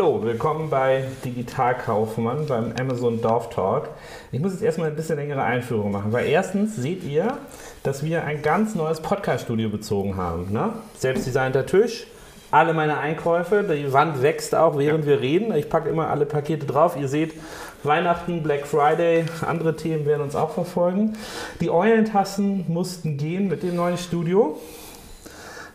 Hallo, willkommen bei Digital Kaufmann beim Amazon Dorf Talk. Ich muss jetzt erstmal ein bisschen längere Einführung machen, weil erstens seht ihr, dass wir ein ganz neues Podcast-Studio bezogen haben. Ne? Selbstdesignter Tisch, alle meine Einkäufe, die Wand wächst auch, während wir reden. Ich packe immer alle Pakete drauf. Ihr seht, Weihnachten, Black Friday, andere Themen werden uns auch verfolgen. Die Eulentassen mussten gehen mit dem neuen Studio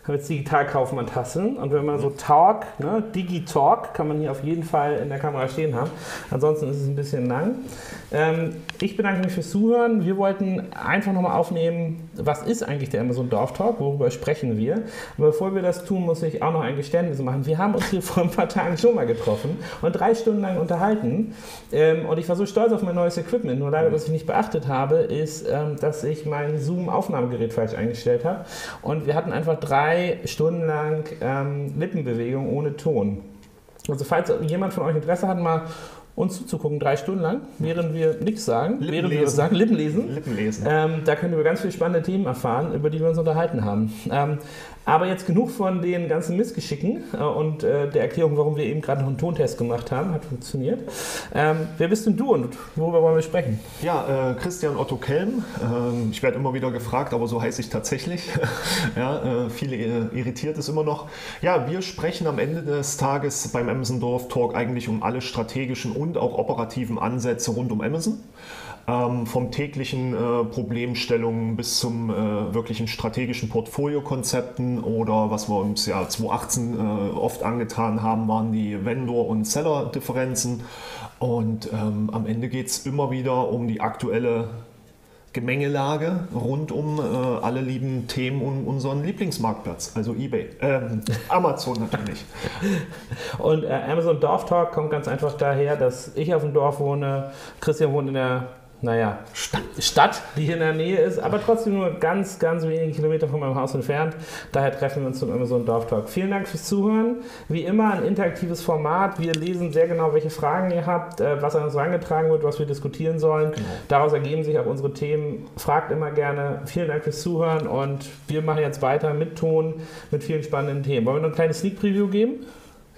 habe jetzt Digitalkaufmann-Tassen und wenn man so Talk, ne, Digi-Talk, kann man hier auf jeden Fall in der Kamera stehen haben. Ansonsten ist es ein bisschen lang. Ähm, ich bedanke mich fürs Zuhören. Wir wollten einfach nochmal aufnehmen, was ist eigentlich der Amazon Dorf Talk, worüber sprechen wir. Aber bevor wir das tun, muss ich auch noch ein Geständnis machen. Wir haben uns hier vor ein paar Tagen schon mal getroffen und drei Stunden lang unterhalten. Ähm, und ich war so stolz auf mein neues Equipment. Nur leider, was ich nicht beachtet habe, ist, ähm, dass ich mein Zoom-Aufnahmegerät falsch eingestellt habe. Und wir hatten einfach drei drei Stunden lang ähm, Lippenbewegung ohne Ton. Also falls jemand von euch Interesse hat, mal uns zuzugucken, drei Stunden lang, während wir nichts sagen, Lippen während lesen. wir sagen, Lippen lesen. Lippen lesen. Ähm, da können wir ganz viele spannende Themen erfahren, über die wir uns unterhalten haben. Ähm, aber jetzt genug von den ganzen Missgeschicken äh, und äh, der Erklärung, warum wir eben gerade noch einen Tontest gemacht haben. Hat funktioniert. Ähm, wer bist denn du und worüber wollen wir sprechen? Ja, äh, Christian Otto Kelm. Ähm, ich werde immer wieder gefragt, aber so heiße ich tatsächlich. ja, äh, viele äh, irritiert es immer noch. Ja, wir sprechen am Ende des Tages beim Amazon Dorf Talk eigentlich um alle strategischen und auch operativen Ansätze rund um Amazon. Ähm, vom täglichen äh, Problemstellungen bis zum äh, wirklichen strategischen Portfoliokonzepten oder was wir uns ja 2018 äh, oft angetan haben, waren die Vendor- und Seller-Differenzen. Und ähm, am Ende geht es immer wieder um die aktuelle Gemengelage rund um äh, alle lieben Themen um unseren Lieblingsmarktplatz, also eBay, ähm, Amazon natürlich. Und äh, Amazon Dorf Talk kommt ganz einfach daher, dass ich auf dem Dorf wohne, Christian wohnt in der naja, Stadt. Stadt, die hier in der Nähe ist, aber trotzdem nur ganz, ganz wenige Kilometer von meinem Haus entfernt. Daher treffen wir uns zum Amazon Dorf Talk. Vielen Dank fürs Zuhören. Wie immer ein interaktives Format. Wir lesen sehr genau, welche Fragen ihr habt, äh, was an uns herangetragen wird, was wir diskutieren sollen. Genau. Daraus ergeben sich auch unsere Themen. Fragt immer gerne. Vielen Dank fürs Zuhören und wir machen jetzt weiter mit Ton, mit vielen spannenden Themen. Wollen wir noch ein kleines Sneak Preview geben?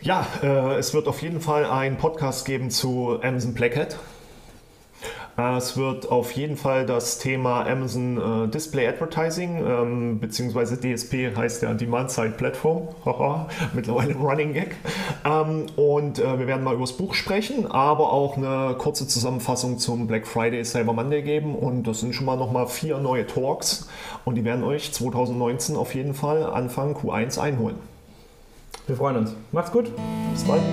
Ja, äh, es wird auf jeden Fall einen Podcast geben zu Amazon Black Hat. Es wird auf jeden Fall das Thema Amazon äh, Display Advertising, ähm, beziehungsweise DSP heißt ja Demand Side Platform, mittlerweile Running Gag. Ähm, und äh, wir werden mal über das Buch sprechen, aber auch eine kurze Zusammenfassung zum Black Friday Cyber Monday geben. Und das sind schon mal nochmal vier neue Talks und die werden euch 2019 auf jeden Fall Anfang Q1 einholen. Wir freuen uns. Macht's gut. Bis bald.